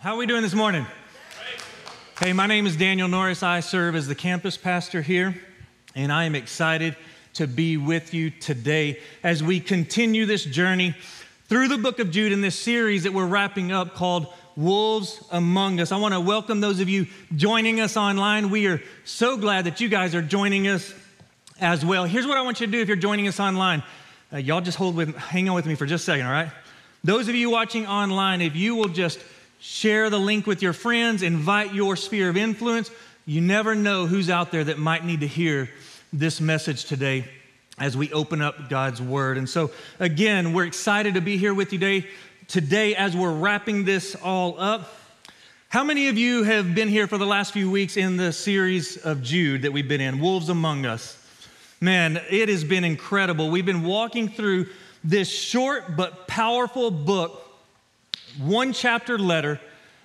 How are we doing this morning? Hey, my name is Daniel Norris. I serve as the campus pastor here, and I am excited to be with you today as we continue this journey through the book of Jude in this series that we're wrapping up called Wolves Among Us. I want to welcome those of you joining us online. We are so glad that you guys are joining us as well. Here's what I want you to do if you're joining us online. Uh, y'all just hold with, hang on with me for just a second, all right? Those of you watching online, if you will just share the link with your friends, invite your sphere of influence, you never know who's out there that might need to hear this message today as we open up God's Word. And so, again, we're excited to be here with you today. Today, as we're wrapping this all up, how many of you have been here for the last few weeks in the series of Jude that we've been in, Wolves Among Us? Man, it has been incredible. We've been walking through this short but powerful book, one chapter letter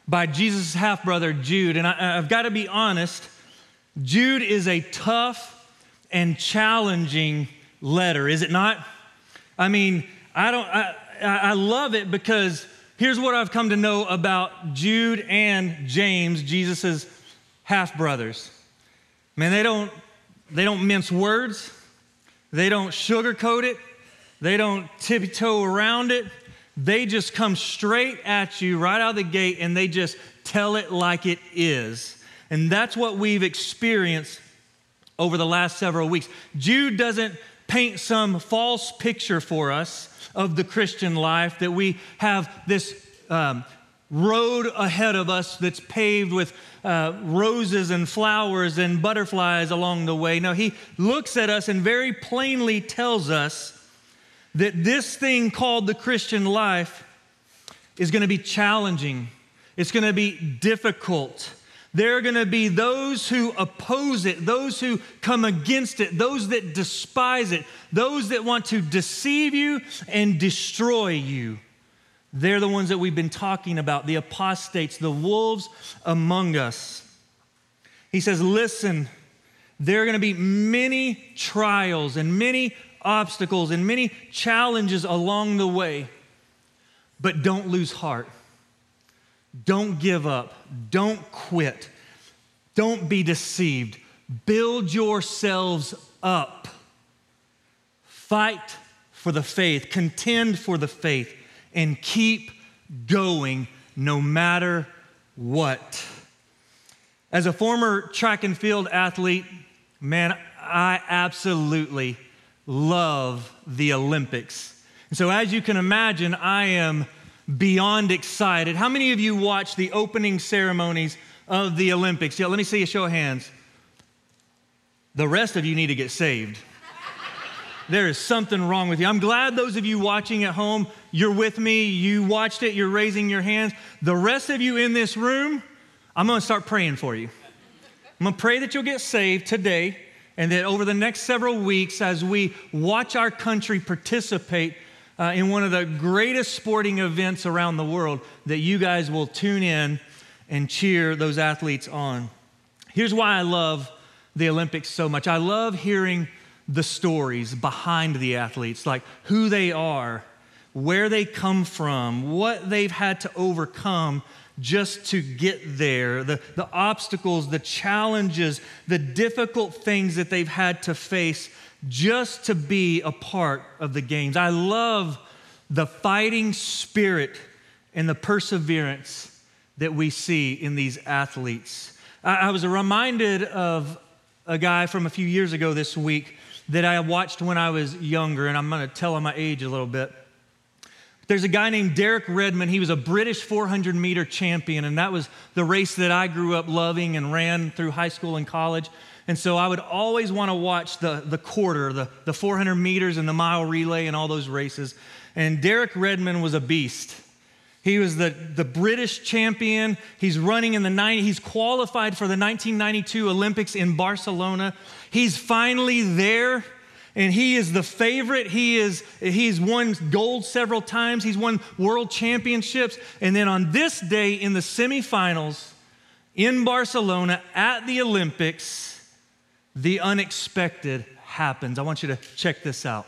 by Jesus' half brother Jude. And I, have got to be honest, Jude is a tough and challenging letter, is it not? I mean, I don't, I, I love it because here's what I've come to know about Jude and James, Jesus' half brothers. Man, they don't, they don't mince words, they don't sugarcoat it, they don't tiptoe around it. They just come straight at you right out of the gate and they just tell it like it is. And that's what we've experienced over the last several weeks. Jude doesn't paint some false picture for us of the Christian life that we have this um, road ahead of us that's paved with uh, roses and flowers and butterflies along the way. No, he looks at us and very plainly tells us that this thing called the Christian life is going to be challenging, it's going to be difficult. There are going to be those who oppose it, those who come against it, those that despise it, those that want to deceive you and destroy you. They're the ones that we've been talking about the apostates, the wolves among us. He says, Listen, there are going to be many trials and many obstacles and many challenges along the way, but don't lose heart. Don't give up. Don't quit. Don't be deceived. Build yourselves up. Fight for the faith, contend for the faith, and keep going no matter what. As a former track and field athlete, man, I absolutely love the Olympics. And so, as you can imagine, I am beyond excited. How many of you watch the opening ceremonies of the Olympics? Yeah, let me see a show of hands. The rest of you need to get saved. there is something wrong with you. I'm glad those of you watching at home, you're with me, you watched it, you're raising your hands. The rest of you in this room, I'm gonna start praying for you. I'm gonna pray that you'll get saved today and that over the next several weeks, as we watch our country participate uh, in one of the greatest sporting events around the world, that you guys will tune in and cheer those athletes on. Here's why I love the Olympics so much I love hearing the stories behind the athletes, like who they are, where they come from, what they've had to overcome just to get there, the, the obstacles, the challenges, the difficult things that they've had to face just to be a part of the games. I love the fighting spirit and the perseverance that we see in these athletes. I, I was reminded of a guy from a few years ago this week that I watched when I was younger, and I'm gonna tell him my age a little bit. There's a guy named Derek Redmond. He was a British 400 meter champion, and that was the race that I grew up loving and ran through high school and college. And so I would always want to watch the, the quarter, the, the 400 meters and the mile relay and all those races. And Derek Redmond was a beast. He was the, the British champion. He's running in the 90, he's qualified for the 1992 Olympics in Barcelona. He's finally there and he is the favorite. He is he's won gold several times. He's won world championships. And then on this day in the semifinals in Barcelona at the Olympics, the unexpected happens. I want you to check this out.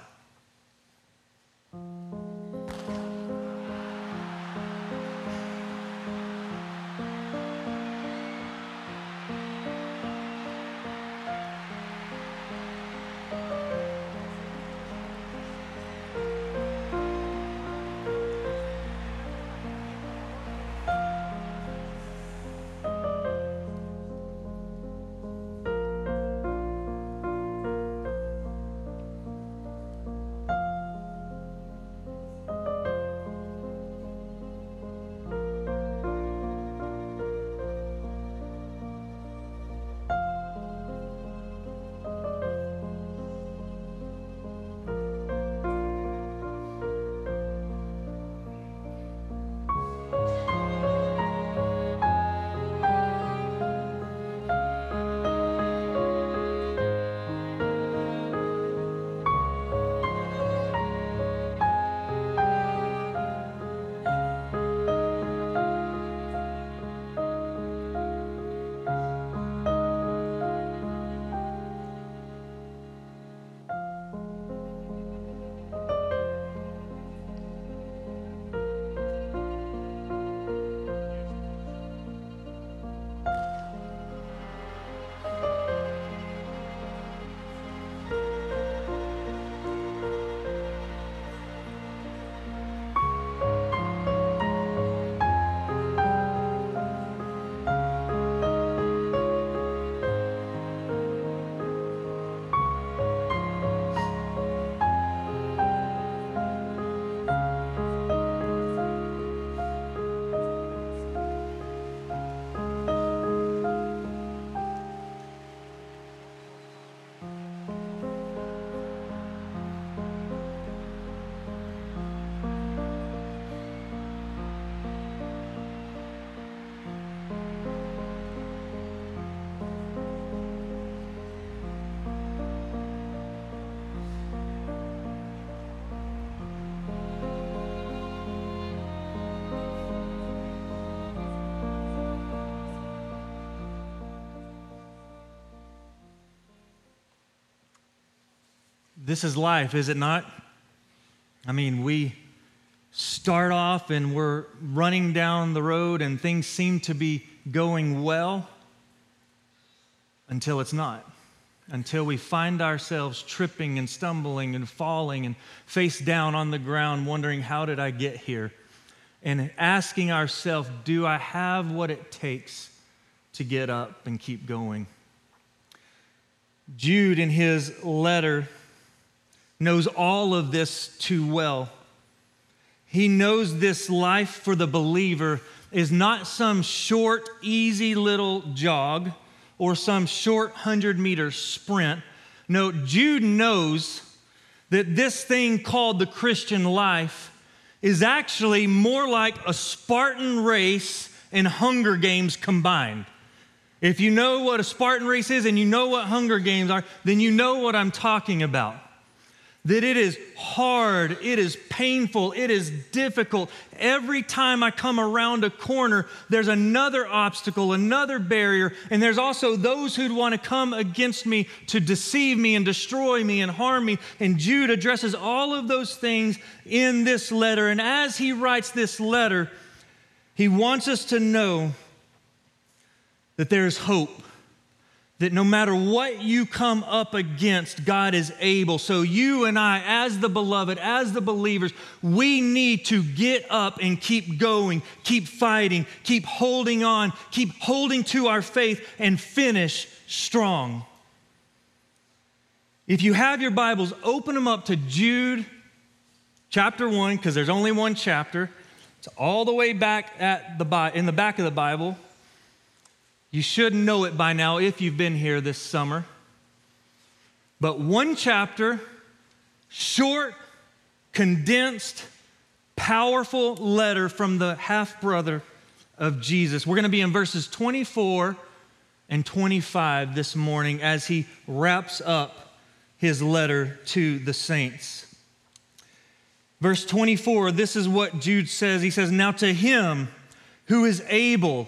This is life, is it not? I mean, we start off and we're running down the road and things seem to be going well until it's not. Until we find ourselves tripping and stumbling and falling and face down on the ground, wondering, How did I get here? And asking ourselves, Do I have what it takes to get up and keep going? Jude, in his letter, knows all of this too well. He knows this life for the believer is not some short, easy little jog or some short 100 meter sprint. No, Jude knows that this thing called the Christian life is actually more like a Spartan race and Hunger Games combined. If you know what a Spartan race is and you know what Hunger Games are, then you know what I'm talking about that it is hard, it is painful, it is difficult. Every time I come around a corner, there's another obstacle, another barrier, and there's also those who'd want to come against me to deceive me and destroy me and harm me. And Jude addresses all of those things in this letter. And as he writes this letter, he wants us to know that there's hope that no matter what you come up against, God is able. So, you and I, as the beloved, as the believers, we need to get up and keep going, keep fighting, keep holding on, keep holding to our faith, and finish strong. If you have your Bibles, open them up to Jude chapter 1, because there's only one chapter. It's all the way back at the, in the back of the Bible. You should know it by now if you've been here this summer. But one chapter, short, condensed, powerful letter from the half brother of Jesus. We're going to be in verses 24 and 25 this morning as he wraps up his letter to the saints. Verse 24, this is what Jude says. He says, Now to him who is able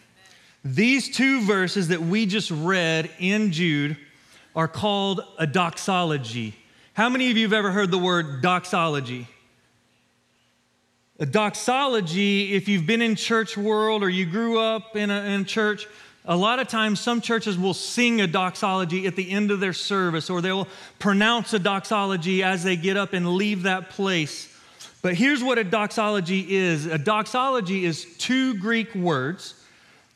These two verses that we just read in Jude are called a doxology. How many of you have ever heard the word doxology? A doxology, if you've been in church world or you grew up in a, in church, a lot of times some churches will sing a doxology at the end of their service or they'll pronounce a doxology as they get up and leave that place. But here's what a doxology is a doxology is two Greek words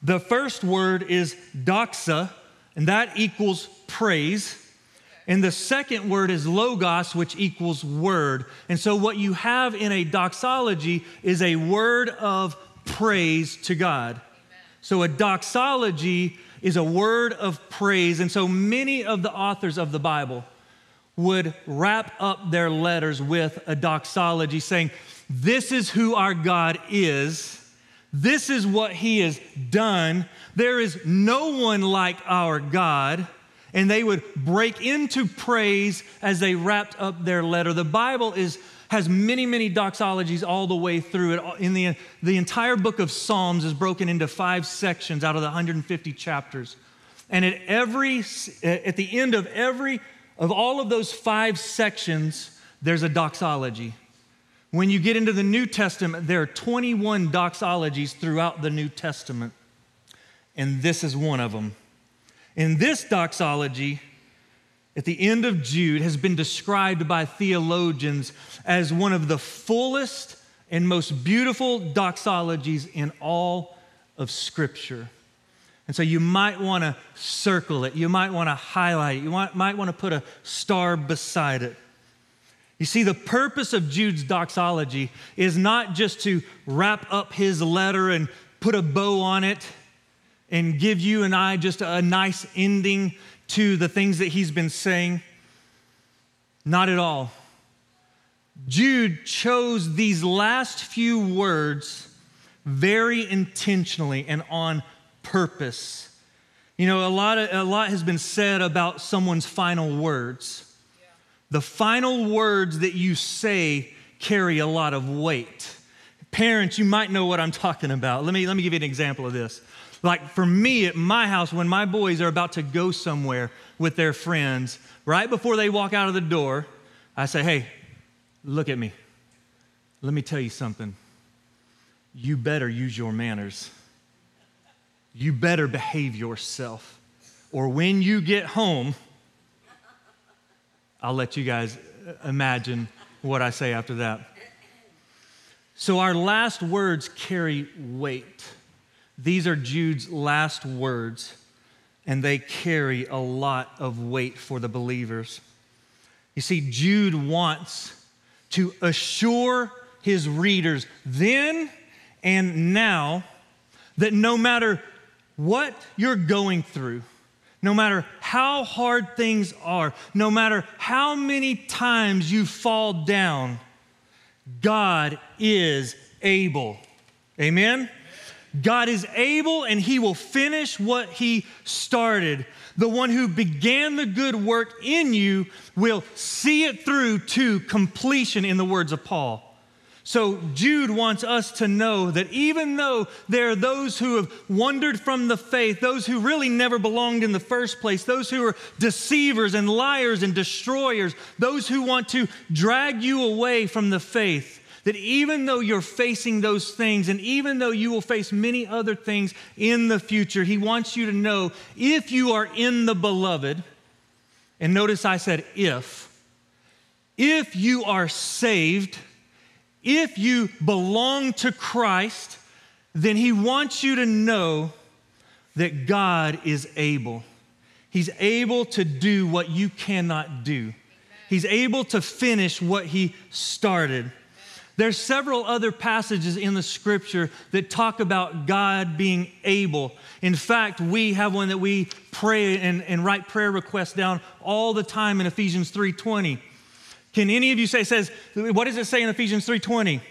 the first word is doxa, and that equals praise. And the second word is logos, which equals word. And so, what you have in a doxology is a word of praise to God. So, a doxology is a word of praise. And so, many of the authors of the Bible would wrap up their letters with a doxology saying, This is who our God is this is what he has done. There is no one like our God. And they would break into praise as they wrapped up their letter. The Bible is, has many, many doxologies all the way through it. In the, the entire book of Psalms is broken into five sections out of the 150 chapters. And at every, at the end of every, of all of those five sections, there's a doxology. When you get into the New Testament, there are 21 doxologies throughout the New Testament, and this is one of them. In this doxology, at the end of Jude, has been described by theologians as one of the fullest and most beautiful doxologies in all of Scripture. And so you might want to circle it, you might want to highlight it, you might, might want to put a star beside it. You see, the purpose of Jude's doxology is not just to wrap up his letter and put a bow on it and give you and I just a nice ending to the things that he's been saying. Not at all. Jude chose these last few words very intentionally and on purpose. You know, a lot, of, a lot has been said about someone's final words. The final words that you say carry a lot of weight. Parents, you might know what I'm talking about. Let me, let me give you an example of this. Like for me at my house, when my boys are about to go somewhere with their friends, right before they walk out of the door, I say, hey, look at me. Let me tell you something. You better use your manners. You better behave yourself. Or when you get home, I'll let you guys uh, imagine what I say after that. So, our last words carry weight. These are Jude's last words, and they carry a lot of weight for the believers. You see, Jude wants to assure his readers then and now that no matter what you're going through, no matter how hard things are, no matter how many times you fall down, God is able. Amen? God is able and he will finish what he started. The one who began the good work in you will see it through to completion, in the words of Paul. So, Jude wants us to know that even though there are those who have wandered from the faith, those who really never belonged in the first place, those who are deceivers and liars and destroyers, those who want to drag you away from the faith, that even though you're facing those things and even though you will face many other things in the future, He wants you to know if you are in the beloved, and notice I said if, if you are saved, if you belong to Christ, then He wants you to know that God is able. He's able to do what you cannot do. He's able to finish what He started. There's several other passages in the scripture that talk about God being able. In fact, we have one that we pray and, and write prayer requests down all the time in Ephesians 3:20. Can any of you say says what does it say in Ephesians 3:20?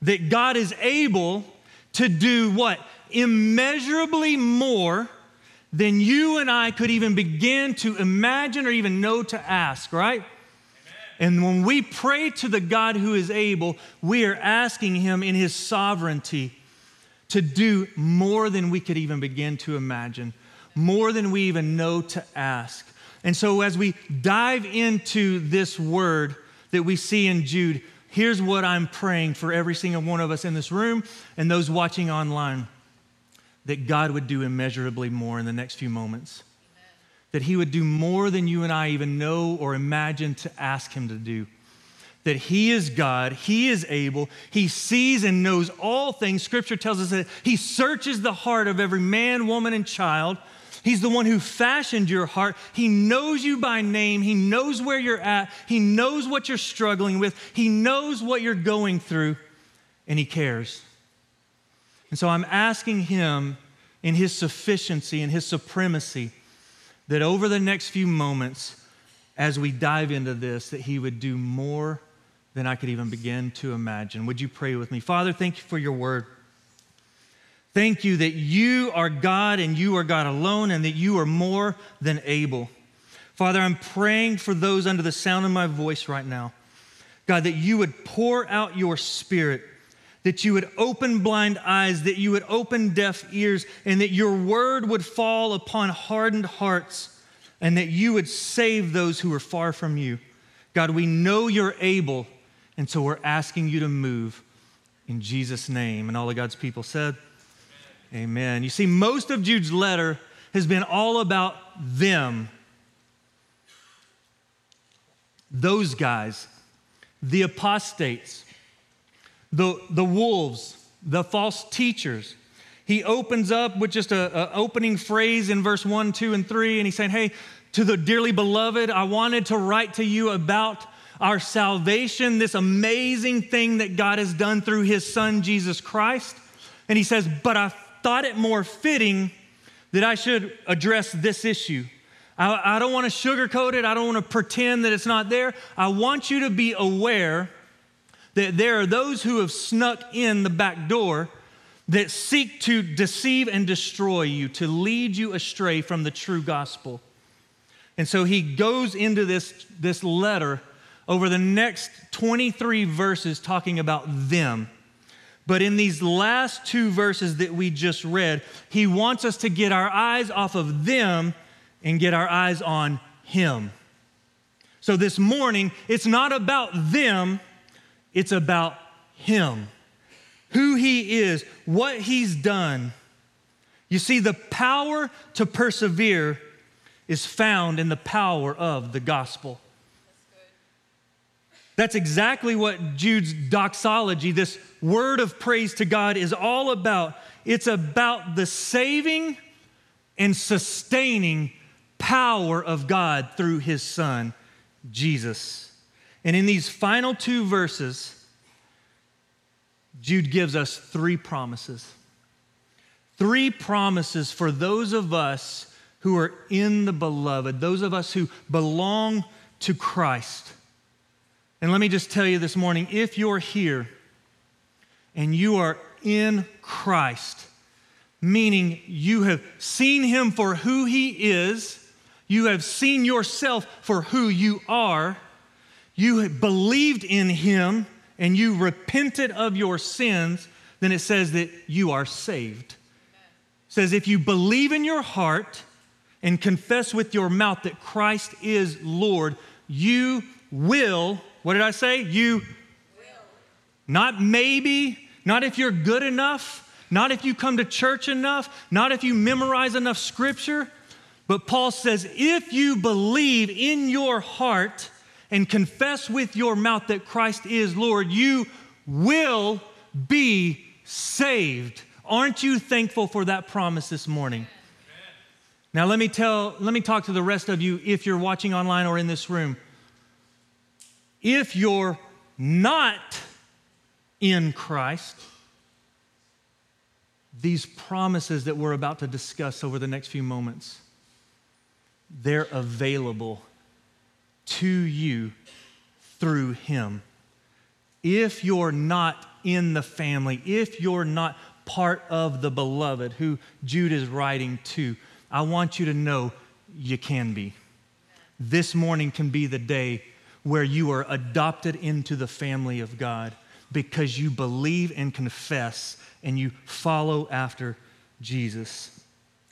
That God is able to do what? Immeasurably more than you and I could even begin to imagine or even know to ask, right? And when we pray to the God who is able, we are asking Him in His sovereignty to do more than we could even begin to imagine, more than we even know to ask. And so, as we dive into this word that we see in Jude, here's what I'm praying for every single one of us in this room and those watching online that God would do immeasurably more in the next few moments that He would do more than you and I even know or imagine to ask Him to do. That He is God, He is able, He sees and knows all things. Scripture tells us that He searches the heart of every man, woman, and child. He's the one who fashioned your heart. He knows you by name. He knows where you're at. He knows what you're struggling with. He knows what you're going through, and He cares. And so I'm asking Him in His sufficiency and His supremacy that over the next few moments, as we dive into this, that He would do more than I could even begin to imagine. Would you pray with me? Father, thank you for your word. Thank you that you are God and you are God alone and that you are more than able. Father, I'm praying for those under the sound of my voice right now. God, that you would pour out your spirit that you would open blind eyes, that you would open deaf ears, and that your word would fall upon hardened hearts, and that you would save those who are far from you. God, we know you're able, and so we're asking you to move in Jesus' name. And all of God's people said, Amen. You see, most of Jude's letter has been all about them. Those guys, the apostates the, the wolves, the false teachers. He opens up with just an opening phrase in verse 1, 2, and 3, and he's saying, Hey, to the dearly beloved, I wanted to write to you about our salvation, this amazing thing that God has done through his son, Jesus Christ. And he says, But I thought it more fitting that I should address this issue. I, I don't want to sugarcoat it. I don't want to pretend that it's not there. I want you to be aware that there are those who have snuck in the back door that seek to deceive and destroy you, to lead you astray from the true gospel. And so he goes into this, this letter over the next 23 verses talking about them. But in these last two verses that we just read, he wants us to get our eyes off of them and get our eyes on him. So this morning, it's not about them, it's about him who he is, what he's done. You see, the power to persevere is found in the power of the gospel. That's exactly what Jude's doxology, this word of praise to God, is all about. It's about the saving and sustaining power of God through his son, Jesus. And in these final two verses, Jude gives us three promises. Three promises for those of us who are in the beloved, those of us who belong to Christ. And let me just tell you this morning if you're here and you are in Christ, meaning you have seen him for who he is, you have seen yourself for who you are, you have believed in him and you repented of your sins, then it says that you are saved. It says if you believe in your heart and confess with your mouth that Christ is Lord, you will, what did I say? You will. Not maybe, not if you're good enough, not if you come to church enough, not if you memorize enough scripture. But Paul says, if you believe in your heart and confess with your mouth that Christ is Lord, you will be saved. Aren't you thankful for that promise this morning? Now let me tell let me talk to the rest of you if you're watching online or in this room. If you're not in Christ, these promises that we're about to discuss over the next few moments, they're available to you through him. If you're not in the family, if you're not part of the beloved who Jude is writing to, I want you to know you can be. This morning can be the day where you are adopted into the family of God because you believe and confess and you follow after Jesus.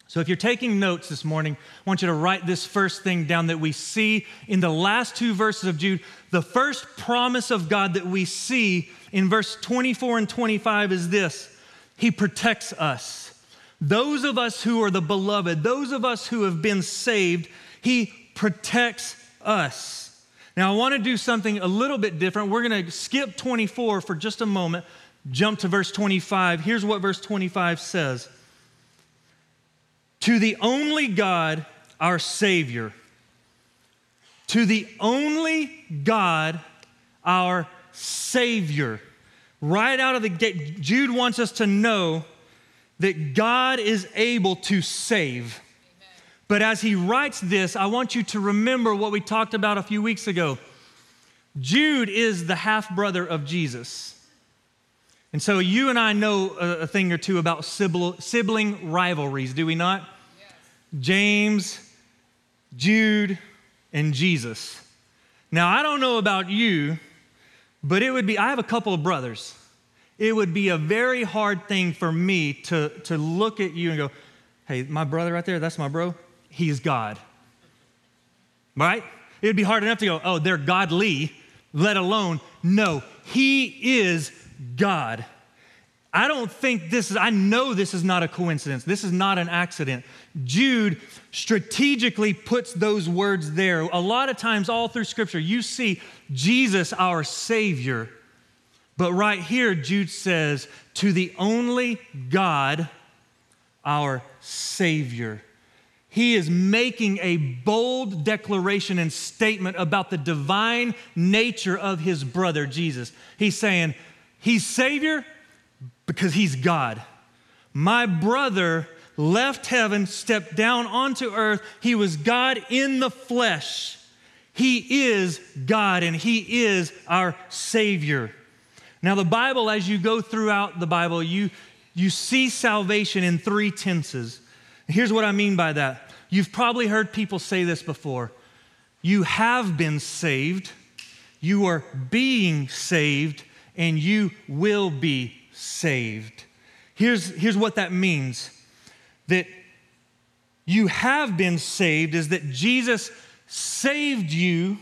So, if you're taking notes this morning, I want you to write this first thing down that we see in the last two verses of Jude. The first promise of God that we see in verse 24 and 25 is this He protects us. Those of us who are the beloved, those of us who have been saved, He protects us. Now, I want to do something a little bit different. We're going to skip 24 for just a moment, jump to verse 25. Here's what verse 25 says. To the only God, our Savior, to the only God, our Savior. Right out of the gate, Jude wants us to know that God is able to save. But as he writes this, I want you to remember what we talked about a few weeks ago. Jude is the half brother of Jesus. And so you and I know a, thing or two about sibling rivalries, do we not? Yes. James, Jude, and Jesus. Now, I don't know about you, but it would be, I have a couple of brothers. It would be a very hard thing for me to, to look at you and go, hey, my brother right there, that's my bro. He's God. Right? It would be hard enough to go, oh, they're godly, let alone, no, he is God. I don't think this is, I know this is not a coincidence. This is not an accident. Jude strategically puts those words there. A lot of times, all through Scripture, you see Jesus, our Savior. But right here, Jude says, to the only God, our Savior. He is making a bold declaration and statement about the divine nature of his brother, Jesus. He's saying, He's Savior because He's God. My brother left heaven, stepped down onto earth. He was God in the flesh. He is God and He is our Savior. Now, the Bible, as you go throughout the Bible, you, you see salvation in three tenses. Here's what I mean by that. You've probably heard people say this before. You have been saved, you are being saved, and you will be saved. Here's, here's what that means that you have been saved is that Jesus saved you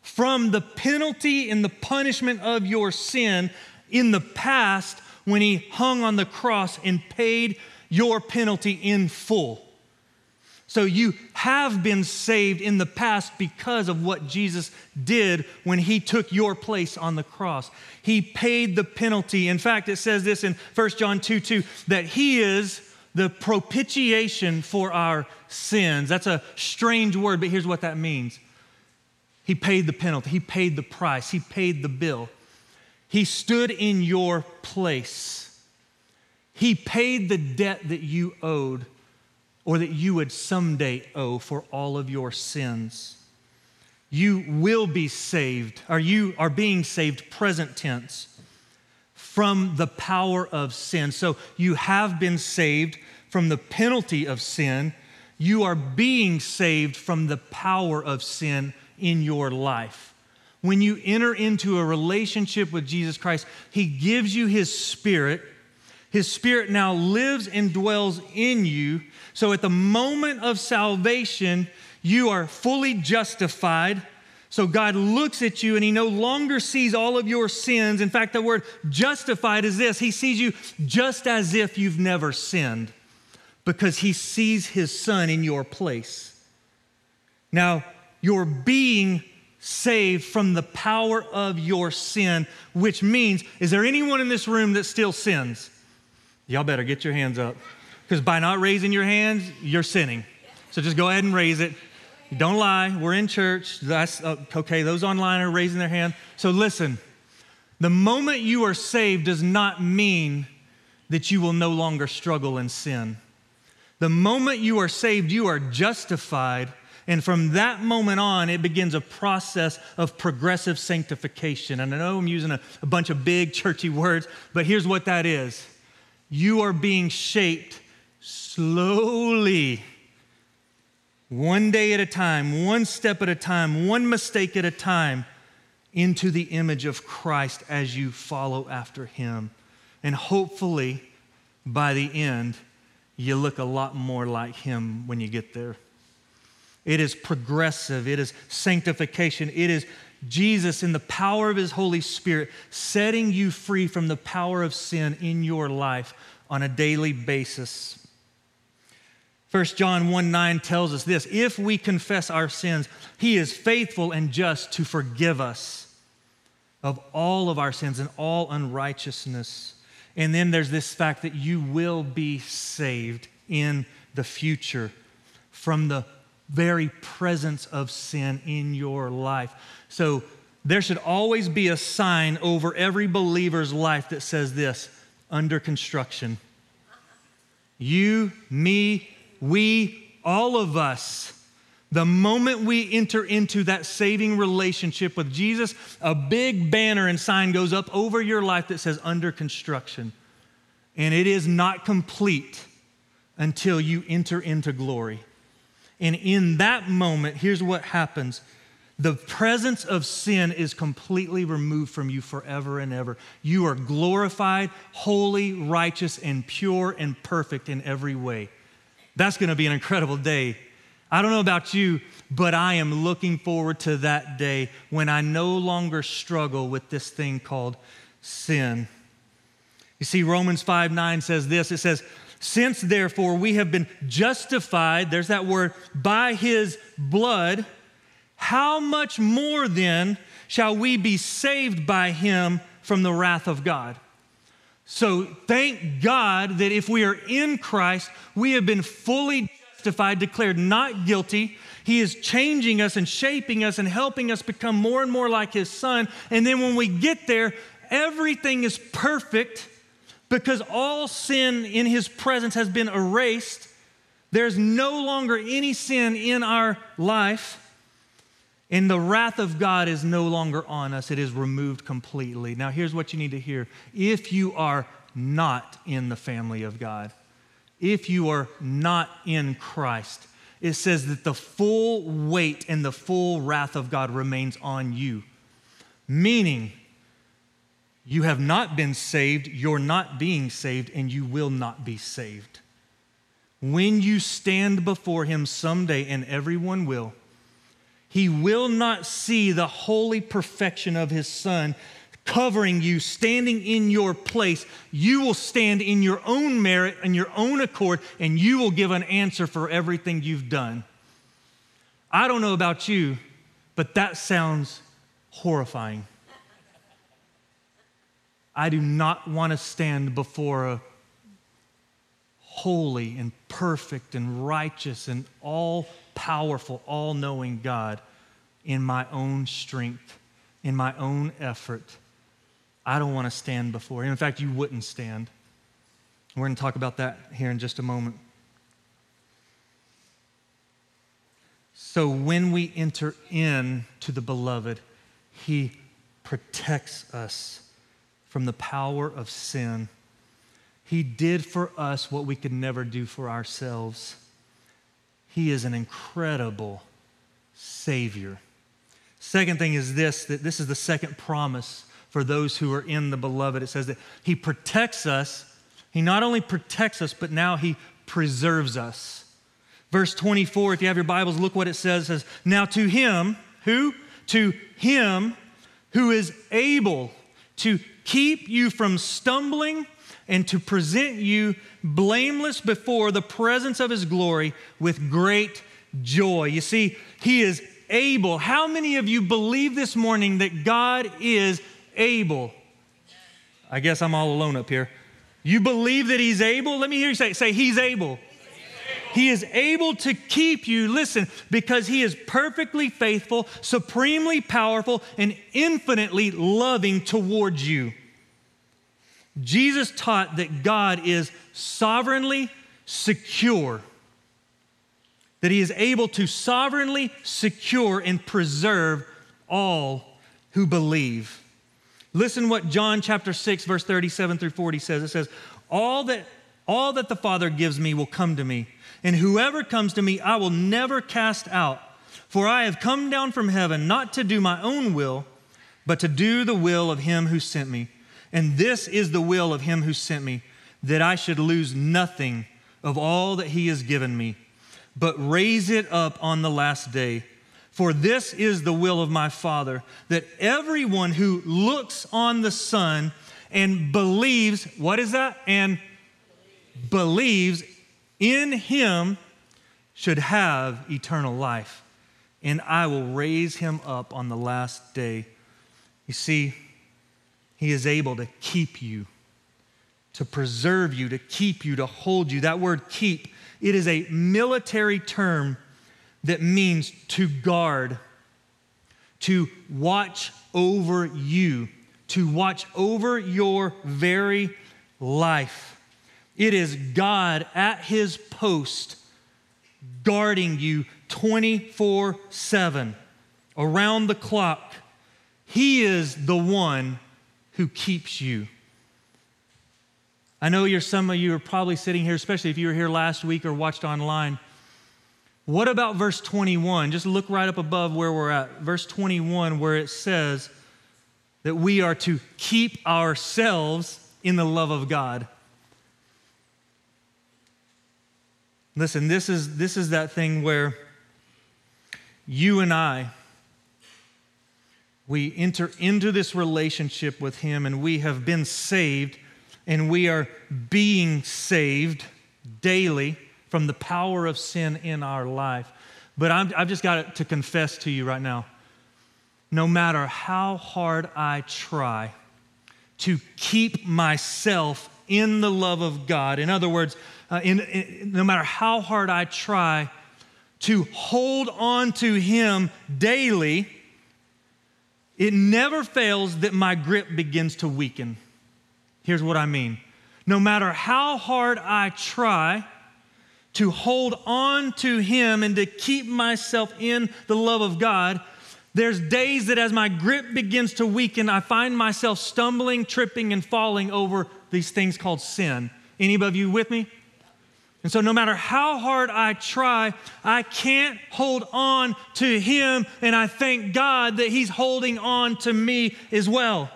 from the penalty and the punishment of your sin in the past when he hung on the cross and paid your penalty in full. So you have been saved in the past because of what Jesus did when he took your place on the cross. He paid the penalty. In fact, it says this in 1 John 2 2 that he is the propitiation for our sins. That's a strange word, but here's what that means He paid the penalty, He paid the price, He paid the bill. He stood in your place. He paid the debt that you owed or that you would someday owe for all of your sins. You will be saved, or you are being saved, present tense, from the power of sin. So you have been saved from the penalty of sin. You are being saved from the power of sin in your life. When you enter into a relationship with Jesus Christ, He gives you His Spirit. His Spirit now lives and dwells in you so at the moment of salvation, you are fully justified. So God looks at you and he no longer sees all of your sins. In fact, the word justified is this He sees you just as if you've never sinned because he sees his son in your place. Now, you're being saved from the power of your sin, which means, is there anyone in this room that still sins? Y'all better get your hands up. Because by not raising your hands, you're sinning. So just go ahead and raise it. Don't lie. We're in church. That's uh, okay. Those online are raising their hand. So listen, the moment you are saved does not mean that you will no longer struggle in sin. The moment you are saved, you are justified. And from that moment on, it begins a process of progressive sanctification. And I know I'm using a, a bunch of big churchy words, but here's what that is you are being shaped slowly, one day at a time, one step at a time, one mistake at a time, into the image of Christ as you follow after him. And hopefully, by the end, you look a lot more like him when you get there. It is progressive, it is sanctification, it is Jesus, in the power of his Holy Spirit, setting you free from the power of sin in your life on a daily basis. 1 John 1 9 tells us this if we confess our sins, he is faithful and just to forgive us of all of our sins and all unrighteousness. And then there's this fact that you will be saved in the future from the very presence of sin in your life. So there should always be a sign over every believer's life that says this under construction. You, me, we, all of us, the moment we enter into that saving relationship with Jesus, a big banner and sign goes up over your life that says under construction. And it is not complete until you enter into glory. And in that moment, here's what happens the presence of sin is completely removed from you forever and ever. You are glorified, holy, righteous, and pure and perfect in every way. That's going to be an incredible day. I don't know about you, but I am looking forward to that day when I no longer struggle with this thing called sin. You see, Romans 5 9 says this it says, Since therefore we have been justified, there's that word, by his blood, how much more then shall we be saved by him from the wrath of God? So thank God that if we are in Christ, we have been fully justified, declared not guilty. He is changing us and shaping us and helping us become more and more like His Son. And then when we get there, everything is perfect Because all sin in his presence has been erased, there's no longer any sin in our life. And the wrath of God is no longer on us, it is removed completely. Now, here's what you need to hear. If you are not in the family of God, if you are not in Christ, it says that the full weight and the full wrath of God remains on you. Meaning, you have not been saved, you're not being saved, and you will not be saved. When you stand before Him someday, and everyone will, he will not see the holy perfection of his son covering you, standing in your place. You will stand in your own merit and your own accord, and you will give an answer for everything you've done. I don't know about you, but that sounds horrifying. I do not want to stand before a holy and perfect and righteous and all powerful, all knowing God in my own strength, in my own effort. I don't want to stand before Him. In fact, you wouldn't stand. We're going to talk about that here in just a moment. So when we enter in to the beloved, He protects us from the power of sin. He did for us what we could never do for ourselves. He is an incredible Savior. Second thing is this that this is the second promise for those who are in the beloved. It says that He protects us. He not only protects us, but now He preserves us. Verse 24, if you have your Bibles, look what it says. It says, Now to Him, who? To Him who is able to keep you from stumbling and to present you blameless before the presence of his glory with great joy. You see, he is able. How many of you believe this morning that God is able? I guess I'm all alone up here. You believe that he's able? Let me hear you say, say, he's able. He is able to keep you, listen, because He is perfectly faithful, supremely powerful, and infinitely loving towards you. Jesus taught that God is sovereignly secure, that He is able to sovereignly secure and preserve all who believe. Listen what John chapter 6 verse 37 through 40 says. It says, "All that all that the Father gives me will come to me, and whoever comes to me I will never cast out. For I have come down from heaven not to do my own will, but to do the will of him who sent me." And this is the will of him who sent me, that I should lose nothing of all that he has given me, but raise it up on the last day. For this is the will of my Father, that everyone who looks on the Son and believes, what is that? And believes in him should have eternal life. And I will raise him up on the last day. You see, he is able to keep you, to preserve you, to keep you, to hold you. That word keep, it is a military term that means to guard, to watch over you, to watch over your very life. It is God at his post guarding you 24 7 around the clock. He is the one who keeps you. I know you're, some of you are probably sitting here, especially if you were here last week or watched online. What about verse 21? Just look right up above where we're at. Verse 21, where it says that we are to keep ourselves in the love of God. Listen, this is, this is that thing where you and I, we enter into this relationship with Him and we have been saved and we are being saved daily from the power of sin in our life. But i have just got to confess to you right now no matter how hard I try to keep myself in the love of God, in other words, uh, in, in, no matter how hard I try to hold on to Him daily, it never fails that my grip begins to weaken. Here's what I mean no matter how hard I try to hold on to Him and to keep myself in the love of God, there's days that as my grip begins to weaken, I find myself stumbling, tripping, and falling over these things called sin. Any of you with me? And so, no matter how hard I try, I can't hold on to Him. And I thank God that He's holding on to me as well.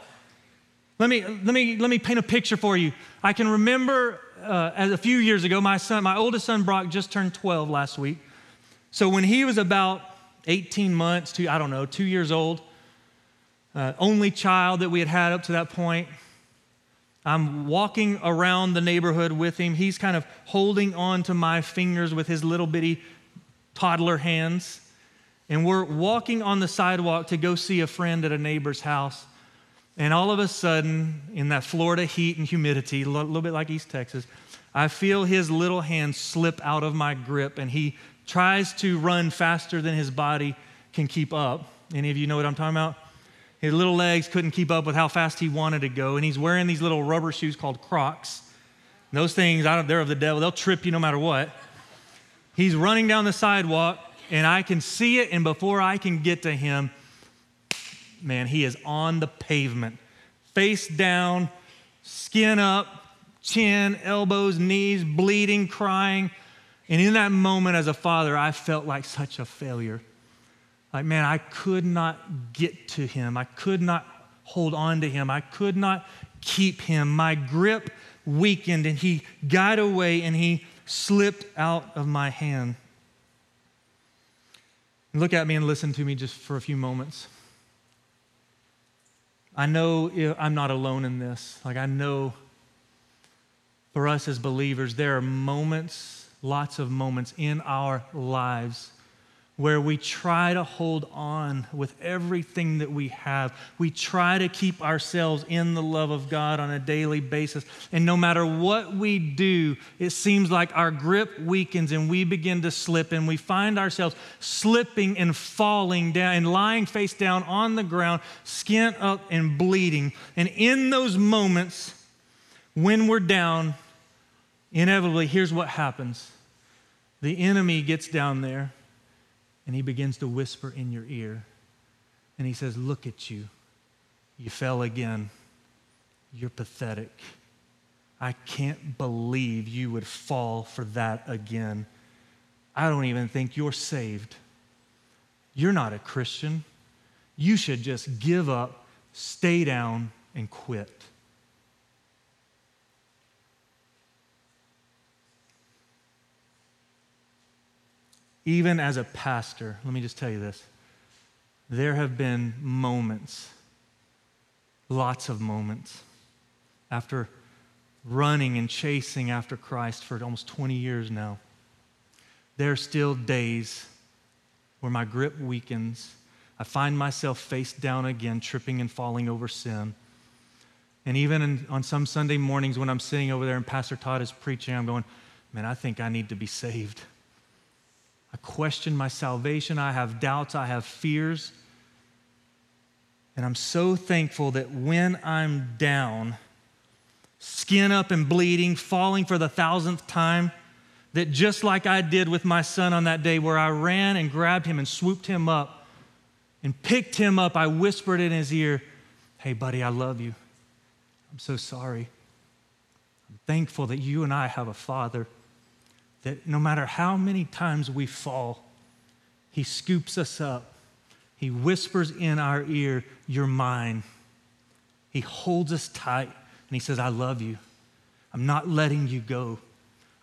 Let me, let me, let me paint a picture for you. I can remember uh, a few years ago, my son, my oldest son Brock, just turned 12 last week. So when he was about 18 months to, I don't know, two years old, uh, only child that we had had up to that point, I'm walking around the neighborhood with him. He's kind of holding on to my fingers with his little bitty toddler hands. And we're walking on the sidewalk to go see a friend at a neighbor's house. And all of a sudden, in that Florida heat and humidity, a little bit like East Texas, I feel his little hand slip out of my grip and he tries to run faster than his body can keep up. Any of you know what I'm talking about? His little legs couldn't keep up with how fast he wanted to go, and he's wearing these little rubber shoes called Crocs. And those things, they're of the devil. They'll trip you no matter what. He's running down the sidewalk, and I can see it, and before I can get to him, man, he is on the pavement, face down, skin up, chin, elbows, knees, bleeding, crying. And in that moment, as a father, I felt like such a failure. Like, man, I could not get to him. I could not hold on to him. I could not keep him. My grip weakened, and he got away and he slipped out of my hand. Look at me and listen to me just for a few moments. I know I'm not alone in this. Like, I know for us as believers, there are moments, lots of moments in our lives where we try to hold on with everything that we have. We try to keep ourselves in the love of God on a daily basis. And no matter what we do, it seems like our grip weakens and we begin to slip, and we find ourselves slipping and falling down and lying face down on the ground, skin up and bleeding. And in those moments, when we're down, inevitably, here's what happens the enemy gets down there and he begins to whisper in your ear. And he says, Look at you. You fell again. You're pathetic. I can't believe you would fall for that again. I don't even think you're saved. You're not a Christian. You should just give up, stay down, and quit. Even as a pastor, let me just tell you this there have been moments, lots of moments, after running and chasing after Christ for almost 20 years now. There are still days where my grip weakens. I find myself face down again, tripping and falling over sin. And even in, on some Sunday mornings when I'm sitting over there and Pastor Todd is preaching, I'm going, man, I think I need to be saved. I question my salvation. I have doubts. I have fears. And I'm so thankful that when I'm down, skin up and bleeding, falling for the thousandth time, that just like I did with my son on that day, where I ran and grabbed him and swooped him up and picked him up, I whispered in his ear, Hey, buddy, I love you. I'm so sorry. I'm thankful that you and I have a father that no matter how many times we fall, He scoops us up. He whispers in our ear, You're mine. He holds us tight and He says, I love you. I'm not letting you go.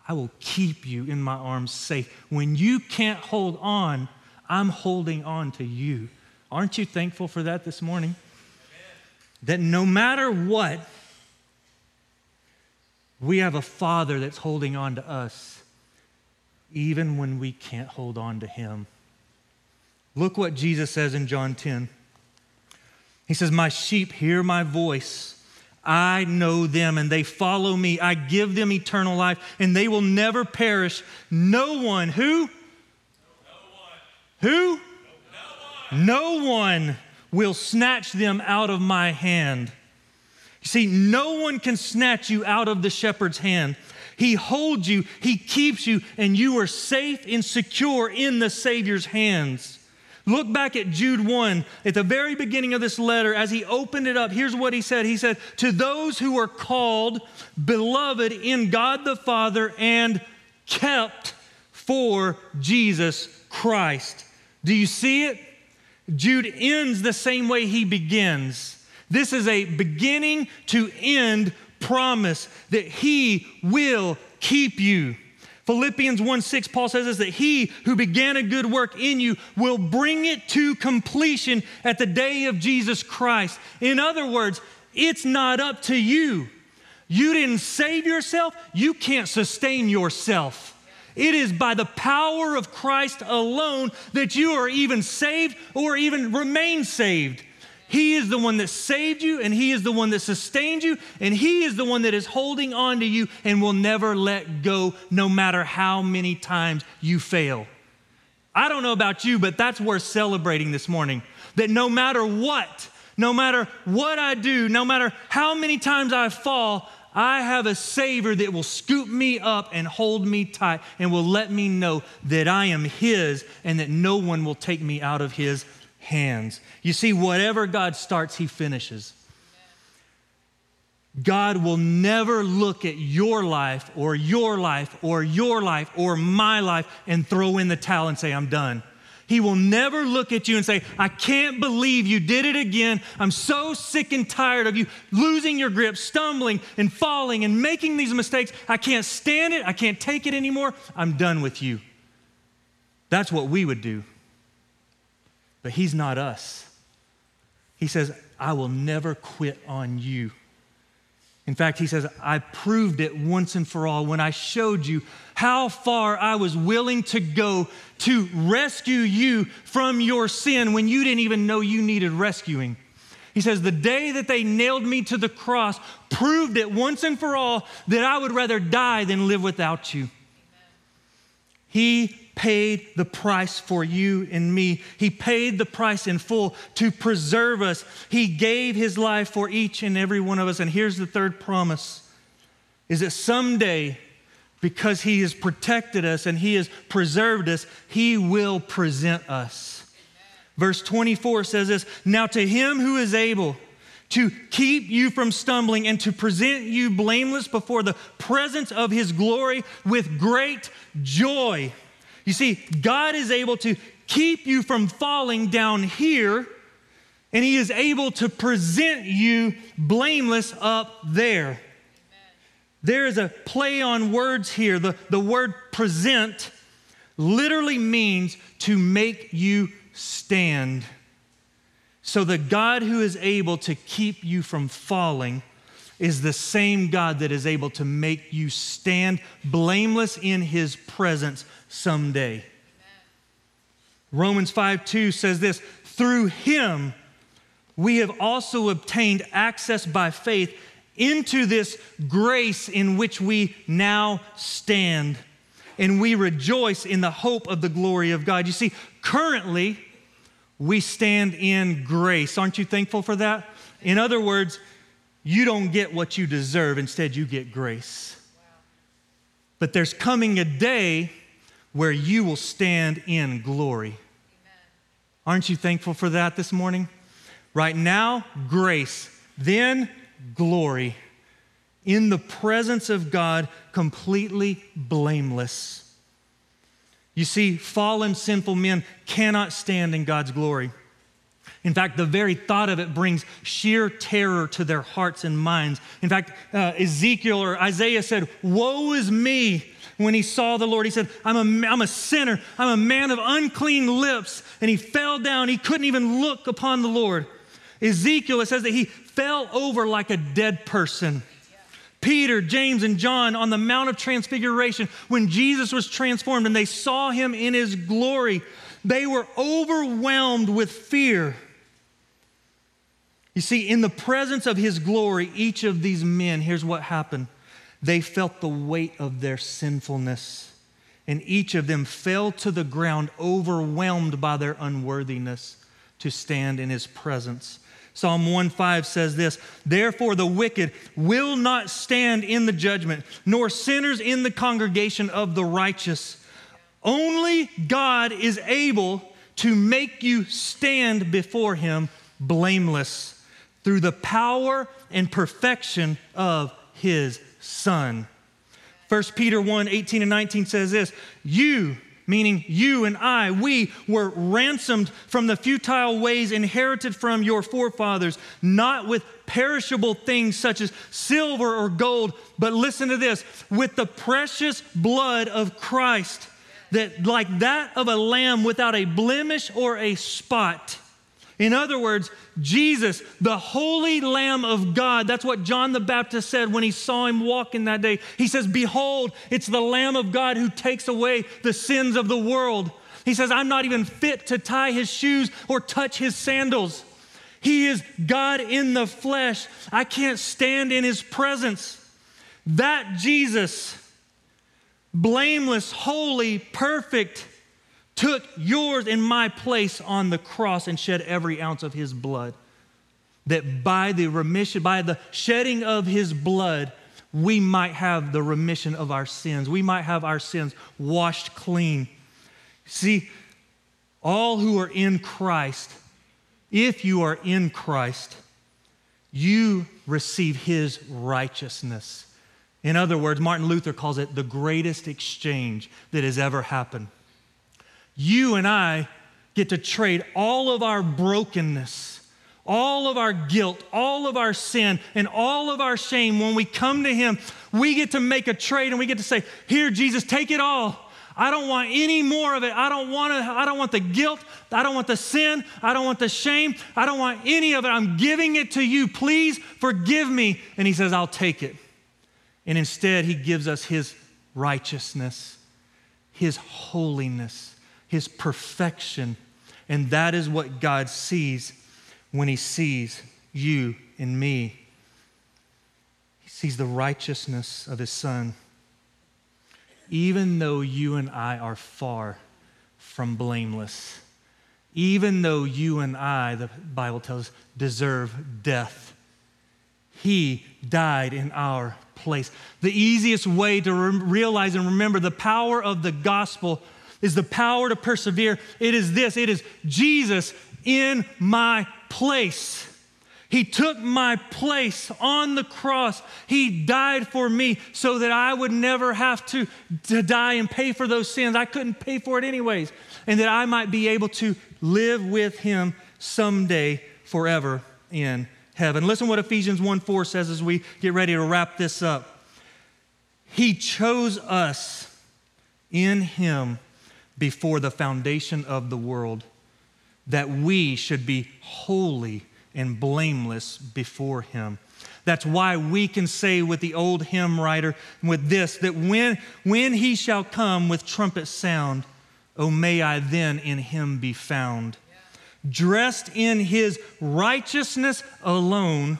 I will keep you in my arms safe. When you can't hold on, I'm holding on to you. Aren't you thankful for that this morning? Amen. That no matter what, we have a Father that's holding on to us even when we can't hold on to Him. Look what Jesus says in John 10. He says, My sheep hear my voice. I know them and they follow me. I give them eternal life and they will never perish. No one, who? No one. Who? No one. no one will snatch them out of my hand. You see, no one can snatch you out of the shepherd's hand. He holds you, He keeps you, and you are safe and secure in the Savior's hands. Look back at Jude 1 at the very beginning of this letter as he opened it up. Here's what he said He said, To those who are called, beloved in God the Father, and kept for Jesus Christ. Do you see it? Jude ends the same way he begins. This is a beginning to end promise that he will keep you. Philippians 1 6, Paul says this that he who began a good work in you will bring it to completion at the day of Jesus Christ. In other words, it's not up to you. You didn't save yourself, you can't sustain yourself. It is by the power of Christ alone that you are even saved or even remain saved. He is the one that saved you, and He is the one that sustained you, and He is the one that is holding on to you and will never let go, no matter how many times you fail. I don't know about you, but that's worth celebrating this morning. That no matter what, no matter what I do, no matter how many times I fall, I have a Savior that will scoop me up and hold me tight and will let me know that I am His and that no one will take me out of His hands. You see, whatever God starts, He finishes. God will never look at your life or your life or your life or my life and throw in the towel and say, I'm done. He will never look at you and say, I can't believe you did it again. I'm so sick and tired of you losing your grip, stumbling and falling and making these mistakes. I can't stand it. I can't take it anymore. I'm done with you. That's what we would do. But He's not us. He says, I will never quit on you. In fact, he says, I proved it once and for all when I showed you how far I was willing to go to rescue you from your sin when you didn't even know you needed rescuing. He says, The day that they nailed me to the cross proved it once and for all that I would rather die than live without you. He paid the price for you and me. He paid the price in full to preserve us. He gave his life for each and every one of us. And here's the third promise is that someday because he has protected us and he has preserved us, he will present us. Verse 24 says this, "Now to him who is able to keep you from stumbling and to present you blameless before the presence of his glory with great joy." You see, God is able to keep you from falling down here, and He is able to present you blameless up there. Amen. There is a play on words here. The, the word present literally means to make you stand. So, the God who is able to keep you from falling is the same God that is able to make you stand blameless in his presence someday. Amen. Romans 5 2 says this through him we have also obtained access by faith into this grace in which we now stand. And we rejoice in the hope of the glory of God. You see, currently, we stand in grace. Aren't you thankful for that? In other words, you don't get what you deserve, instead, you get grace. But there's coming a day where you will stand in glory. Amen. Aren't you thankful for that this morning? Right now, grace, then glory. In the presence of God, completely blameless. You see, fallen, sinful men cannot stand in God's glory. In fact, the very thought of it brings sheer terror to their hearts and minds. In fact, uh, Ezekiel or Isaiah said, Woe is me when he saw the Lord. He said, I'm a, I'm a sinner. I'm a man of unclean lips. And he fell down. He couldn't even look upon the Lord. Ezekiel, it says that he fell over like a dead person. Peter, James, and John on the Mount of Transfiguration, when Jesus was transformed and they saw him in his glory, they were overwhelmed with fear. You see, in the presence of his glory, each of these men, here's what happened they felt the weight of their sinfulness, and each of them fell to the ground, overwhelmed by their unworthiness to stand in his presence. Psalm 1:5 says this, "Therefore the wicked will not stand in the judgment, nor sinners in the congregation of the righteous. Only God is able to make you stand before him blameless through the power and perfection of his son." 1 Peter 1 18 and 19 says this You, meaning you and I, we were ransomed from the futile ways inherited from your forefathers, not with perishable things such as silver or gold, but listen to this with the precious blood of Christ, that like that of a lamb without a blemish or a spot. In other words, Jesus, the holy Lamb of God, that's what John the Baptist said when he saw him walking that day. He says, Behold, it's the Lamb of God who takes away the sins of the world. He says, I'm not even fit to tie his shoes or touch his sandals. He is God in the flesh. I can't stand in his presence. That Jesus, blameless, holy, perfect, took yours in my place on the cross and shed every ounce of his blood. That by the remission, by the shedding of his blood, we might have the remission of our sins. We might have our sins washed clean. See, all who are in Christ, if you are in Christ, you receive his righteousness. In other words, Martin Luther calls it the greatest exchange that has ever happened you and I get to trade all of our brokenness, all of our guilt, all of our sin, and all of our shame. When we come to Him, we get to make a trade and we get to say, Here, Jesus, take it all. I don't want any more of it. I don't want to, I don't want the guilt. I don't want the sin. I don't want the shame. I don't want any of it. I'm giving it to you. Please forgive me. And he says, I'll take it. And instead, he gives us his righteousness, his holiness his perfection. And that is what God sees when he sees you and me. He sees the righteousness of his son. Even though you and I are far from blameless, even though you and I, the Bible tells us, deserve death, he died in our place. The easiest way to re- realize and remember the power of the gospel is the power to persevere. It is this it is Jesus in my place. He took my place on the cross. He died for me so that I would never have to, to die and pay for those sins. I couldn't pay for it anyways. And that I might be able to live with him someday forever in heaven. Listen what Ephesians 1 4 says as we get ready to wrap this up. He chose us in him before the foundation of the world, that we should be holy and blameless before Him. That's why we can say with the old hymn writer, with this, that when, when He shall come with trumpet sound, oh, may I then in Him be found. Dressed in His righteousness alone,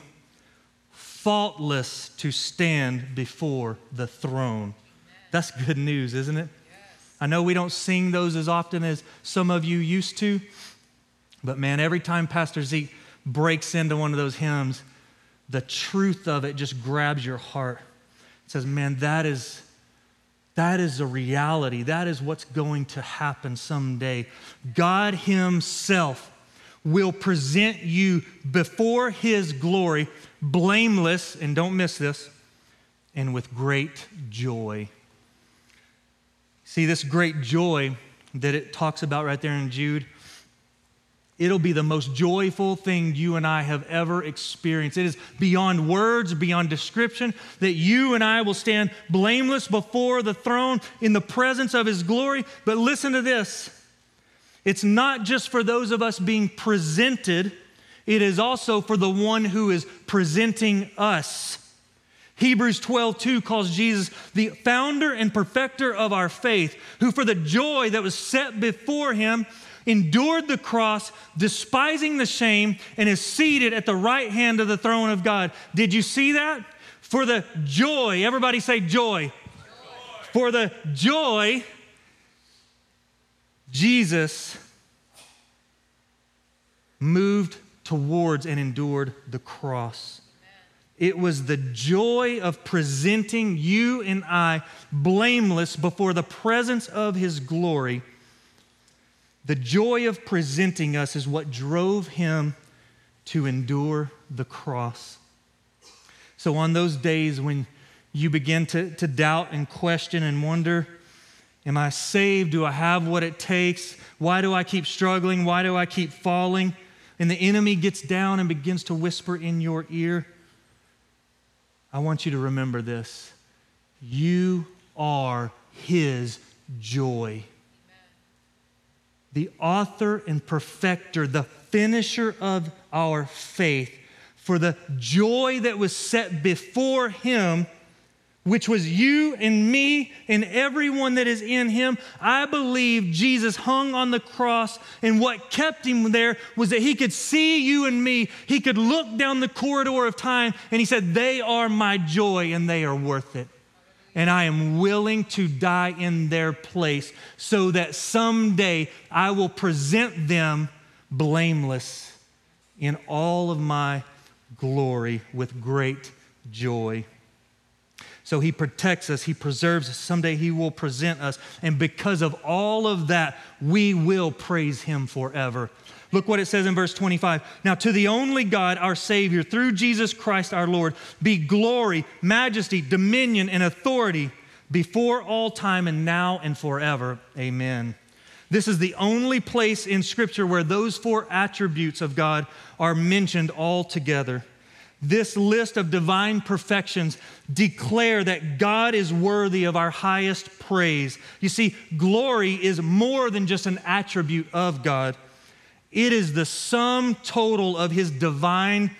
faultless to stand before the throne. That's good news, isn't it? I know we don't sing those as often as some of you used to, but man, every time Pastor Zeke breaks into one of those hymns, the truth of it just grabs your heart. It says, man, that is, that is a reality. That is what's going to happen someday. God Himself will present you before His glory, blameless, and don't miss this, and with great joy. See, this great joy that it talks about right there in Jude, it'll be the most joyful thing you and I have ever experienced. It is beyond words, beyond description, that you and I will stand blameless before the throne in the presence of His glory. But listen to this it's not just for those of us being presented, it is also for the one who is presenting us. Hebrews 12, 2 calls Jesus the founder and perfecter of our faith, who for the joy that was set before him endured the cross, despising the shame, and is seated at the right hand of the throne of God. Did you see that? For the joy, everybody say joy. joy. For the joy, Jesus moved towards and endured the cross. It was the joy of presenting you and I blameless before the presence of his glory. The joy of presenting us is what drove him to endure the cross. So, on those days when you begin to, to doubt and question and wonder, Am I saved? Do I have what it takes? Why do I keep struggling? Why do I keep falling? And the enemy gets down and begins to whisper in your ear. I want you to remember this. You are his joy. The author and perfecter, the finisher of our faith, for the joy that was set before him which was you and me and everyone that is in him. I believe Jesus hung on the cross, and what kept him there was that he could see you and me. He could look down the corridor of time, and he said, They are my joy, and they are worth it. And I am willing to die in their place so that someday I will present them blameless in all of my glory with great joy. So he protects us, he preserves us. Someday he will present us. And because of all of that, we will praise him forever. Look what it says in verse 25. Now, to the only God, our Savior, through Jesus Christ our Lord, be glory, majesty, dominion, and authority before all time and now and forever. Amen. This is the only place in Scripture where those four attributes of God are mentioned all together this list of divine perfections declare that God is worthy of our highest praise. You see, glory is more than just an attribute of God, it is the sum total of his divine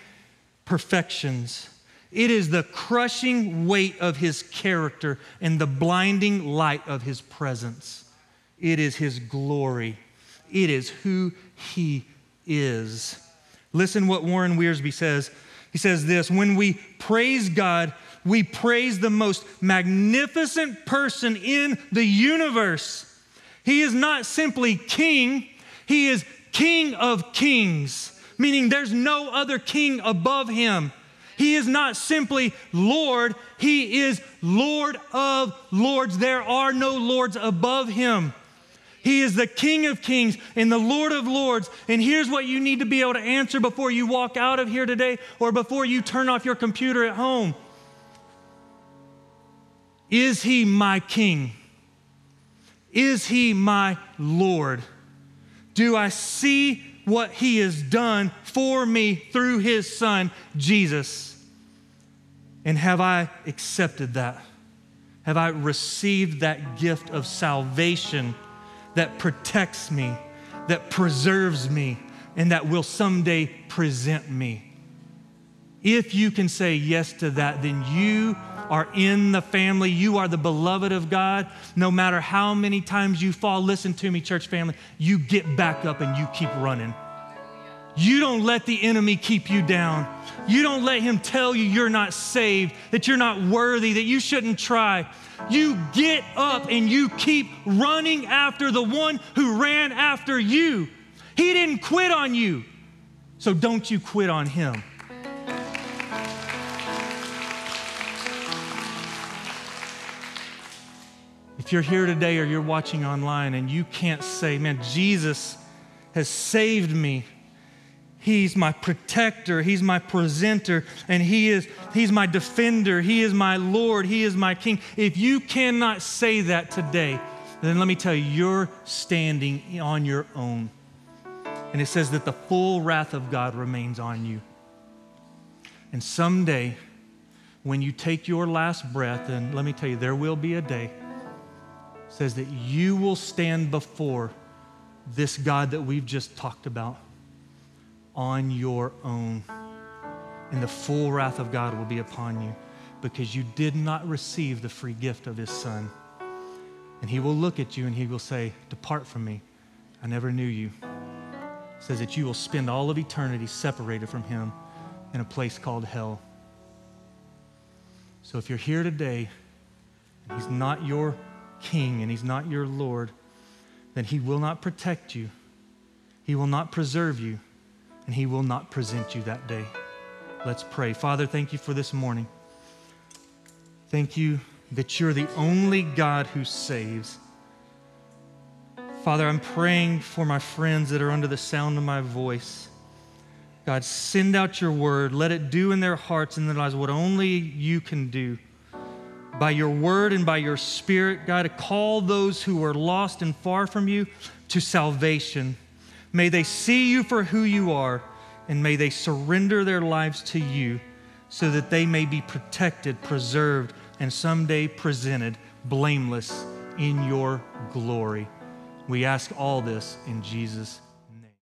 perfections. It is the crushing weight of his character and the blinding light of his presence. It is his glory. It is who he is. Listen what Warren Wiersbe says he says this When we praise God, we praise the most magnificent person in the universe. He is not simply king, he is king of kings, meaning there's no other king above him. He is not simply Lord, he is Lord of lords. There are no lords above him. He is the King of kings and the Lord of lords. And here's what you need to be able to answer before you walk out of here today or before you turn off your computer at home Is he my King? Is he my Lord? Do I see what he has done for me through his son, Jesus? And have I accepted that? Have I received that gift of salvation? That protects me, that preserves me, and that will someday present me. If you can say yes to that, then you are in the family. You are the beloved of God. No matter how many times you fall, listen to me, church family, you get back up and you keep running. You don't let the enemy keep you down. You don't let him tell you you're not saved, that you're not worthy, that you shouldn't try. You get up and you keep running after the one who ran after you. He didn't quit on you, so don't you quit on him. If you're here today or you're watching online and you can't say, man, Jesus has saved me He's my protector. He's my presenter. And he is, He's my defender. He is my Lord. He is my King. If you cannot say that today, then let me tell you, you're standing on your own. And it says that the full wrath of God remains on you. And someday, when you take your last breath, and let me tell you, there will be a day, says that you will stand before this God that we've just talked about on your own. And the full wrath of God will be upon you because you did not receive the free gift of His Son. And He will look at you and He will say, Depart from me. I never knew you. says that you will spend all of eternity separated from Him in a place called hell. So if you're here today and He's not your King and He's not your Lord, then He will not protect you, He will not preserve you and He will not present you that day. Let's pray. Father, thank you for this morning. Thank you that you're the only God who saves. Father, I'm praying for my friends that are under the sound of my voice. God, send out your word. Let it do in their hearts and their lives what only you can do. By your word and by your spirit, God, call those who are lost and far from you to salvation. May they see you for who you are, and may they surrender their lives to you so that they may be protected, preserved, and someday presented blameless in your glory. We ask all this in Jesus'